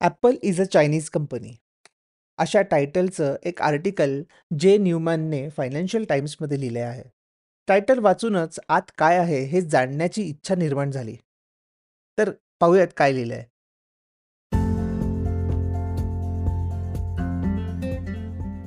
Apple is a Chinese company. अशा टायटलचं एक आर्टिकल जे न्यूमॅनने फायनान्शियल टाइम्समध्ये लिहिले आहे. टायटल वाचूनच आत काय आहे हे जाणण्याची इच्छा निर्माण झाली. तर पाहूयात काय लिहिलं आहे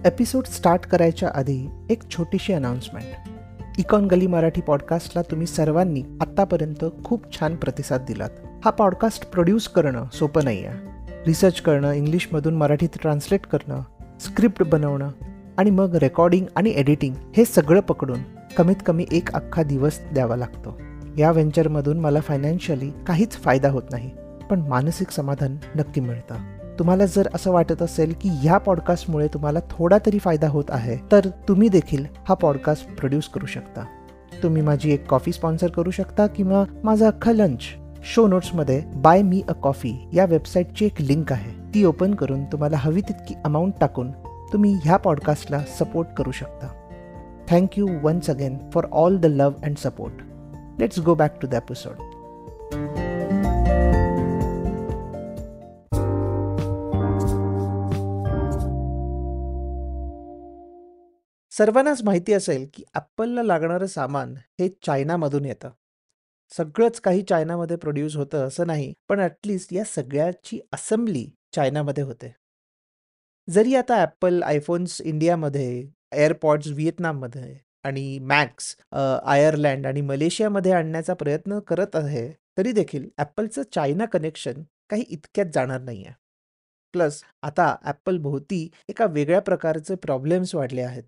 एपिसोड स्टार्ट करायच्या आधी एक छोटीशी अनाउन्समेंट. इकॉन गली मराठी पॉडकास्टला तुम्ही सर्वांनी आत्तापर्यंत खूप छान प्रतिसाद दिलात. हा पॉडकास्ट प्रोड्यूस करणं सोपं नाही आहे. रिसर्च करणं इंग्लिशमधून मराठीत ट्रान्सलेट करणं स्क्रिप्ट बनवणं आणि मग रेकॉर्डिंग आणि एडिटिंग हे सगळं पकडून कमीत कमी एक अख्खा दिवस द्यावा लागतो. या व्हेंचरमधून मला फायनान्शियली काहीच फायदा होत नाही पण मानसिक समाधान नक्की मिळतं. तुम्हाला जर असं वाटत असेल की ह्या पॉडकास्टमुळे तुम्हाला थोडा तरी फायदा होत आहे तर तुम्ही देखील हा पॉडकास्ट प्रोड्यूस करू शकता. तुम्ही माझी एक कॉफी स्पॉन्सर करू शकता किंवा माझा अख्खा लंच शो नोट्समध्ये बाय मी अ कॉफी या वेबसाईटची एक लिंक आहे. ती ओपन करून तुम्हाला हवी तितकी अमाऊंट टाकून तुम्ही ह्या पॉडकास्टला सपोर्ट करू शकता. Thank you once again for all the love and support let's go back to the episode सर्वांनाच माहिती असेल की ॲपलला लागणारं सामान हे चायनामधून येतं. सगळंच काही चायनामध्ये प्रोड्यूस होतं असं नाही पण ॲटलिस्ट या सगळ्याची असेंब्ली चायनामध्ये होते. जरी आता ॲपल आयफोन्स इंडियामध्ये एअरपॉड्स व्हिएतनाममध्ये आणि मॅक्स आयर्लँड आणि मलेशियामध्ये आणण्याचा प्रयत्न करत आहे तरी देखील ॲपलचं चायना कनेक्शन काही इतक्यात जाणार नाही आहे प्लस आता ॲपल भोवती एका वेगळ्या प्रकारचे प्रॉब्लेम्स वाढले आहेत.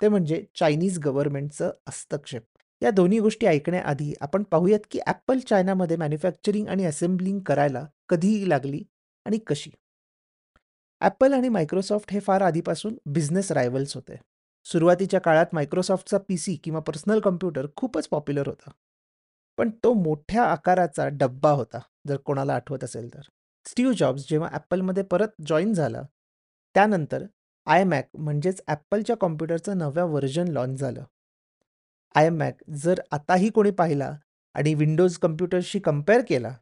ते म्हणजे चायनीज गव्हर्नमेंटचं हस्तक्षेप. या दोन्ही गोष्टी ऐकण्याआधी आपण पाहूयात की ॲपल चायनामध्ये मॅन्युफॅक्चरिंग आणि असेंब्लिंग करायला कधी लागली आणि कशी? ॲपल आणि मायक्रोसॉफ्ट हे फार आधीपासून बिझनेस रायव्हल्स होते. सुरुवातीच्या काळात मायक्रोसॉफ्टचा पी सी किंवा पर्सनल कम्प्युटर खूपच पॉप्युलर होता. पण तो मोठ्या आकाराचा डब्बा होता जर कोणाला आठवत असेल तर. स्टीव्ह जॉब्स जेव्हा ॲपलमध्ये परत जॉईन झाला त्यानंतर आय मॅक म्हणजेच ॲपलच्या कॉम्प्युटरचं नव्या व्हर्जन लॉन्च झालं. आय एम मॅक जर आताही कोणी पाहिला आणि विंडोज कम्प्युटरशी कंपेअर केला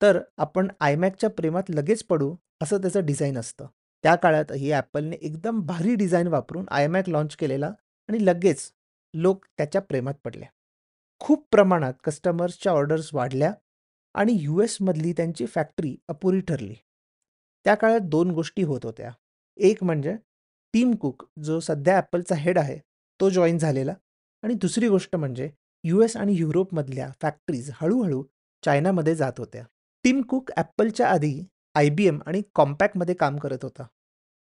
तर आपण आयमॅकच्या प्रेमात लगेच पडू असं त्याचं डिझाईन असतं. त्या काळातही ॲपलने एकदम भारी डिझाईन वापरून आयमॅक लॉन्च केलेला आणि लगेच लोक त्याच्या प्रेमात पडले. खूप प्रमाणात कस्टमर्सच्या ऑर्डर्स वाढल्या आणि यू एसमधली त्यांची फॅक्टरी अपुरी ठरली. त्या काळात दोन गोष्टी होत होत्या. एक म्हणजे टीम कुक जो सध्या ॲपलचा हेड आहे तो जॉईन झालेला. आणि दुसरी गोष्ट म्हणजे यू एस आणि युरोपमधल्या फॅक्टरीज हळूहळू चायनामध्ये जात होत्या. टीम कुक ॲपलच्या आधी आय बी एम आणि कॉम्पॅक्टमध्ये काम करत होता.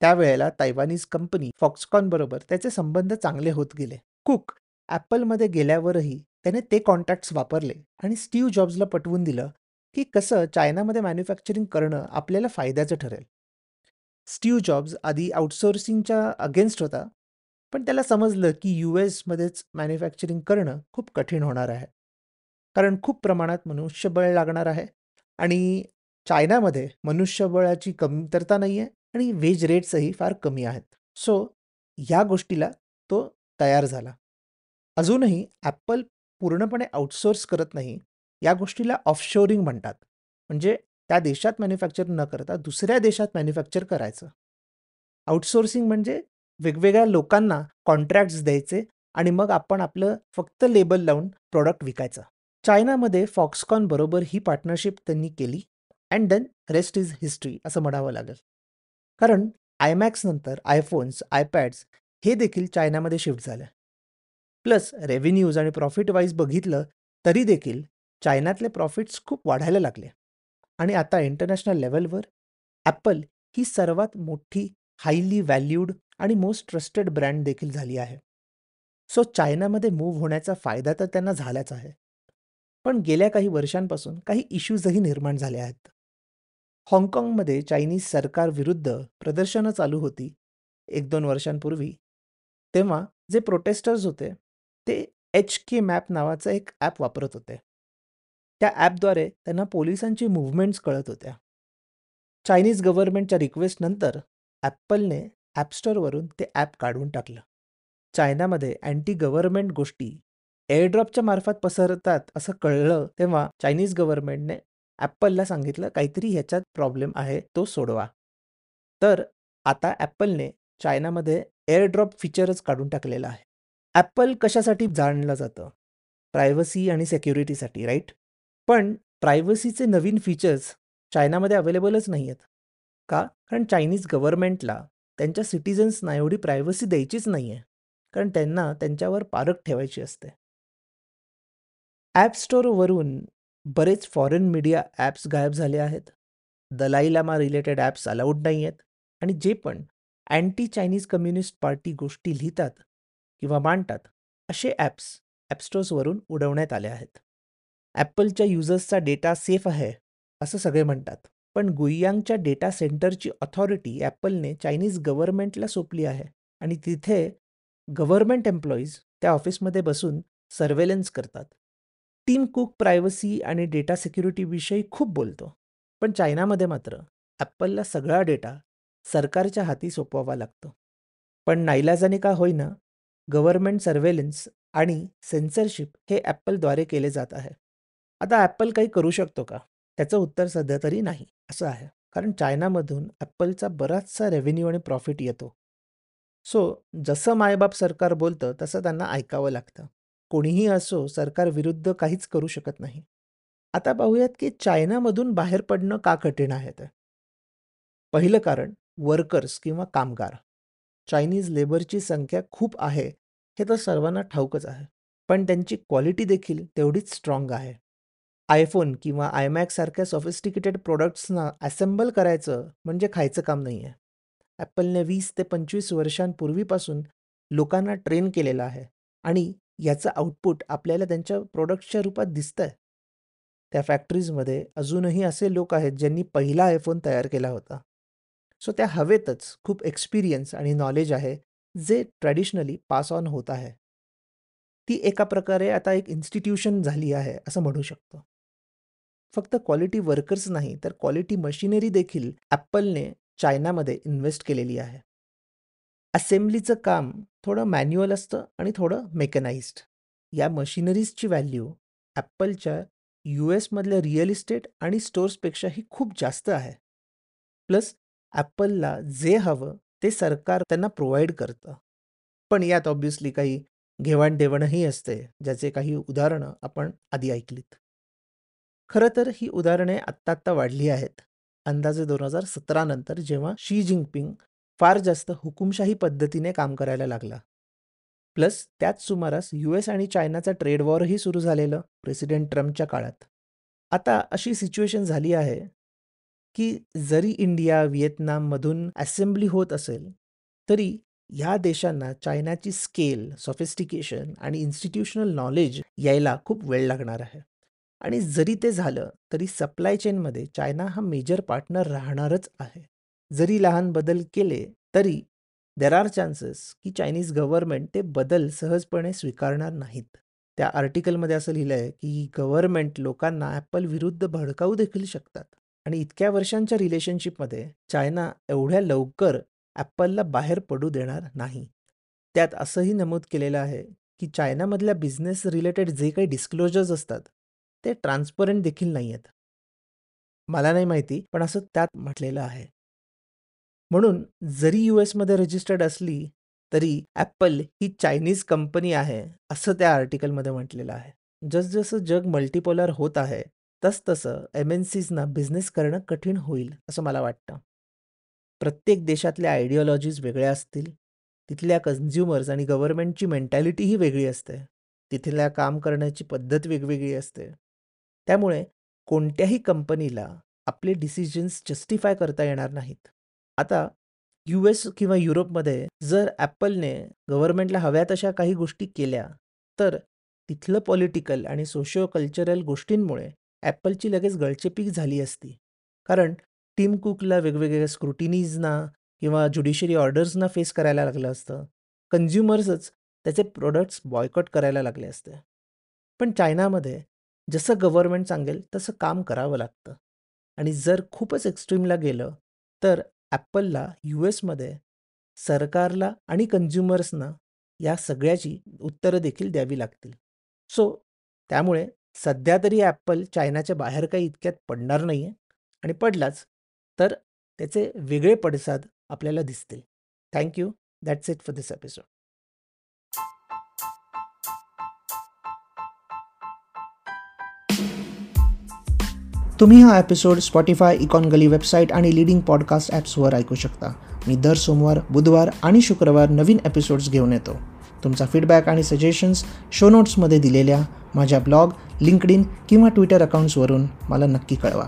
त्यावेळेला तायवानीज कंपनी फॉक्सकॉन बरोबर त्याचे संबंध चांगले होत गेले. कुक ॲपलमध्ये गेल्यावरही त्याने ते कॉन्टॅक्ट्स वापरले आणि स्टीव्ह जॉब्सला पटवून दिलं की कसं चायनामध्ये मॅन्युफॅक्चरिंग करणं आपल्याला फायद्याचं ठरेल. स्टीव्ह जॉब्स आधी आउटसोर्सिंगच्या अगेन्स्ट होता. पण त्याला समजलं की यू एसमध्येच मॅन्युफॅक्चरिंग करणं खूप कठीण होणार आहे. कारण खूप प्रमाणात मनुष्यबळ लागणार आहे आणि चायनामध्ये मनुष्यबळाची कमतरता नाही आहे आणि वेज रेट्सही फार कमी आहेत. सो ह्या गोष्टीला तो तयार झाला. अजूनही ॲपल पूर्णपणे आउटसोर्स करत नाही या गोष्टीला ऑफशोरिंग म्हणतात. म्हणजे त्या देशात मॅन्युफॅक्चर न करता दुसऱ्या देशात मॅन्युफॅक्चर करायचं. आउटसोर्सिंग म्हणजे वेगवेगळ्या लोकांना कॉन्ट्रॅक्ट्स द्यायचे आणि मग आपण आपलं फक्त लेबल लावून प्रॉडक्ट विकायचं. चायनामध्ये फॉक्सकॉन बरोबर ही पार्टनरशिप त्यांनी केली and then rest is history असं म्हणावं लागेल. कारण आयमॅक्स नंतर आयफोन्स आयपॅड्स हे देखील चायनामध्ये शिफ्ट झालं. प्लस रेव्हेन्यूज आणि प्रॉफिट वाईज बघितलं तरी देखील चायनातले प्रॉफिट्स खूप वाढायला लागले. आणि आता इंटरनॅशनल लेवलवर ॲपल ही सर्वात मोठी हायली व्हॅल्यूड आणि मोस्ट ट्रस्टेड ब्रँड देखील झाली आहे. सो चायनामध्ये मूव्ह होण्याचा फायदा तर त्यांना झालाच आहे. पण गेल्या काही वर्षांपासून काही इश्यूजही निर्माण झाले आहेत. हाँगकाँगमध्ये चायनीज सरकार विरुद्ध प्रदर्शनं चालू होती एक दोन वर्षांपूर्वी. तेव्हा जे प्रोटेस्टर्स होते ते एच के मॅप नावाचं एक ॲप वापरत होते. त्या ॲपद्वारे त्यांना पोलिसांची मुव्हमेंट्स कळत होत्या. चायनीज गव्हर्नमेंटच्या रिक्वेस्टनंतर ॲप्पलने ॲपस्टोरवरून ते ॲप काढून टाकलं चायनामध्ये अँटी गव्हर्नमेंट गोष्टी एअरड्रॉपच्या मार्फत पसरतात असं कळलं तेव्हा चायनीज गव्हर्नमेंटने ॲप्पलला सांगितलं काहीतरी ह्याच्यात प्रॉब्लेम आहे तो सोडवा. तर आता ॲप्पलने चायनामध्ये एअरड्रॉप फीचरच काढून टाकलेलं आहे. ॲप्पल कशासाठी जाणलं जातं? प्रायव्हसी आणि सेक्युरिटीसाठी राईट? पण प्रायव्हसीचे नवीन फीचर्स चायनामध्ये अवेलेबलच नाही आहेत. का? कारण चायनीज गव्हर्नमेंटला त्यांच्या सिटिझन्सना एवढी प्रायव्हसी द्यायचीच नाही आहे. कारण त्यांना त्यांच्यावर पारख ठेवायची असते. ॲप स्टोअरवरून बरेच फॉरेन मीडिया ॲप्स गायब झाले आहेत. Dalai Lama related apps allowed नाही आहेत आणि जे पण अँटी चायनीज कम्युनिस्ट पार्टी गोष्टी लिहितात किंवा मांडतात, असे ॲप्स ॲपस्टोर्सवरून उडवण्यात आले आहेत. ॲपलच्या युजर्सचा डेटा सेफ आहे, असं सगळे म्हणतात. पण गुईयांगच्या डेटा सेंटरची ऑथॉरिटी ॲपलने चायनीज गव्हर्नमेंटला सोपली आहे आणि तिथे गव्हर्नमेंट एम्प्लॉईज त्या ऑफिसमध्ये बसून सर्वेलन्स करतात. टीम कुक प्रायव्हसी आणि डेटा सिक्युरिटीविषयी खूप बोलतो. पण चायनामध्ये मात्र ॲपलला सगळा डेटा सरकारच्या हाती सोपवावा लागतो. पण नाईलाजाने का होईना, गव्हर्नमेंट सर्वेलन्स आणि सेन्सरशिप हे ॲपलद्वारे केले जात आहे. आता ॲपल काही करू शकतो का? त्याचं उत्तर सध्या तरी नाही, असं आहे. कारण चायनामधून ॲपलचा बराचसा रेव्हेन्यू आणि प्रॉफिट येतो. सो जसं मायबाप सरकार बोलतं तसं त्यांना ऐकावं लागतं. कोणीही असो सरकार विरुद्ध काहीच करू शकत नाही. आता पाहूयात की चायनामधून बाहेर पडणं का कठीण आहे ते. पहिलं कारण वर्कर्स किंवा कामगार. चायनीज लेबरची संख्या खूप आहे हे तर सर्वांना ठाऊकच आहे. पण त्यांची क्वालिटी देखील तेवढीच स्ट्राँग आहे. आयफोन किंवा आयमॅक सारख्या सॉफिस्टिकेटेड प्रॉडक्ट्सना असेंबल करायचं म्हणजे खायचं काम नाही आहे. ॲपलने वीस ते 25 वर्षांपूर्वीपासून लोकांना ट्रेन केलेलं आहे आणि याचं आउटपुट आपल्याला त्यांच्या प्रोडक्टच्या रूपात दिसतं आहे त्या फॅक्टरीजमध्ये अजूनही असे लोक आहेत ज्यांनी पहिला आयफोन तयार केला होता. सो त्या हवेतच खूप एक्सपिरियन्स आणि नॉलेज आहे, जे ट्रॅडिशनली पास ऑन होत आहे. ती एका प्रकारे आता एक इन्स्टिट्यूशन झाली आहे, असं म्हणू शकतो. फक्त क्वालिटी वर्कर्स नाही, तर क्वालिटी मशिनरी देखील ॲपलने चायनामध्ये इन्व्हेस्ट केलेली आहे. असेंब्लीचं काम थोडं मॅन्युअल असतं आणि थोडं मेकॅनाइज्ड. या मशिनरीजची व्हॅल्यू ॲपलच्या यूएसमधल्या रिअल इस्टेट आणि स्टोर्सपेक्षाही खूप जास्त आहे. प्लस ॲपलला जे हवं ते सरकार त्यांना प्रोव्हाइड करतं. पण यात ऑब्व्हियसली काही घेवाण-देवाणही असते, ज्याचे काही उदाहरणं आपण आधी ऐकलीत. खरं तर ही उदाहरणे आत्ता-आत्ता वाढली आहेत. अंदाजे 2017 नंतर जेव्हा शी जिनपिंग फार जास्त हुकुमशाही पद्धतीने काम करायला लागला. प्लस त्याच सुमारास यू एस आणि चायनाचा ट्रेड वॉरही सुरू झालेलं प्रेसिडेंट ट्रम्पच्या काळात. आता अशी सिच्युएशन झाली आहे, की जरी इंडिया, व्हिएतनाममधून असेंब्ली होत असेल, तरी ह्या देशांना चायनाची स्केल, सॉफिस्टिकेशन आणि इन्स्टिट्यूशनल नॉलेज यायला खूप वेळ लागणार आहे. आणि जरी ते झालं, तरी सप्लाय चेनमध्ये चायना हा मेजर पार्टनर राहणारच आहे. जरी लहान बदल केले, तरी देर आर चान्सेस की चायनीज गव्हर्नमेंट ते बदल सहजपणे स्वीकारणार नाहीत. त्या आर्टिकलमध्ये असं लिहिलंय, की गव्हर्नमेंट लोकांना ॲपल विरुद्ध भडकावू देखील शकतात. आणि इतक्या वर्षांच्या रिलेशनशिपमध्ये चायना एवढ्या लवकर ॲपलला बाहेर पडू देणार नाही. त्यात असंही नमूद केलेलं आहे, की चायनामधल्या बिझनेस रिलेटेड जे काही डिस्क्लोजर्स असतात, ते ट्रान्सपरंट देखील नाही आहेत. मला नाही माहिती, पण असं त्यात म्हटलेलं आहे. म्हणून जरी यूएसमध्ये रजिस्टर्ड असली, तरी ॲपल ही चायनीज कंपनी आहे, असं त्या आर्टिकलमध्ये म्हटलेलं आहे. जसजसं जग मल्टिपोलर होत आहे, तसतसं एम-एन-सीजना बिझनेस करणं कठीण होईल, असं मला वाटतं. प्रत्येक देशातल्या आयडिओलॉजीज वेगळ्या असतील. तिथल्या कन्झ्युमर्स आणि गव्हर्नमेंटची मेंटॅलिटीही वेगळी असते. तिथल्या काम करण्याची पद्धत वेगवेगळी असते. त्यामुळे कोणत्याही कंपनीला आपले डिसिजन्स जस्टिफाय करता येणार नाहीत. आता यूएस किंवा युरोपमध्ये जर ॲपलने गव्हर्नमेंटला हव्या तशा काही गोष्टी केल्या, तर तिथलं पॉलिटिकल आणि सोशिओ कल्चरल गोष्टींमुळे ॲपलची लगेच गळचेपीक झाली असती. कारण टिम कुकला वेगवेगळ्या स्क्रुटिनीजना किंवा ज्युडिशरी ऑर्डर्सना फेस करायला लागलं असतं. कन्झ्युमर्सच त्याचे प्रोडक्ट्स बॉयकॉट करायला लागले असते. पण चायनामध्ये जसं गव्हर्नमेंट सांगेल तसं काम करावं लागतं. आणि जर खूपच एक्स्ट्रीमला गेलं, तर ॲपलला यूएसमध्ये सरकारला आणि कन्झ्युमर्सना या सगळ्याची उत्तरं देखील द्यावी लागतील. सो त्यामुळे सध्या तरी ॲपल चायनाच्या बाहेर काही इतक्यात पडणार नाही आहे आणि पडलाच तर त्याचे वेगळे पडसाद आपल्याला दिसतील thank you that's it for this episode तुम्ही हा episode Spotify Econ Gully website आणि लिडिंग पॉडकास्ट ॲप्सवर ऐकू शकता. मी दर सोमवार बुधवार आणि शुक्रवार नवीन एपिसोड्स घेऊन येतो. तुमचा फीडबॅक आणि सजेशन्स शो नोट्समध्ये दिलेल्या माझ्या ब्लॉग लिंकडिन किंवा ट्विटर अकाउंट्सवरून मला नक्की कळवा.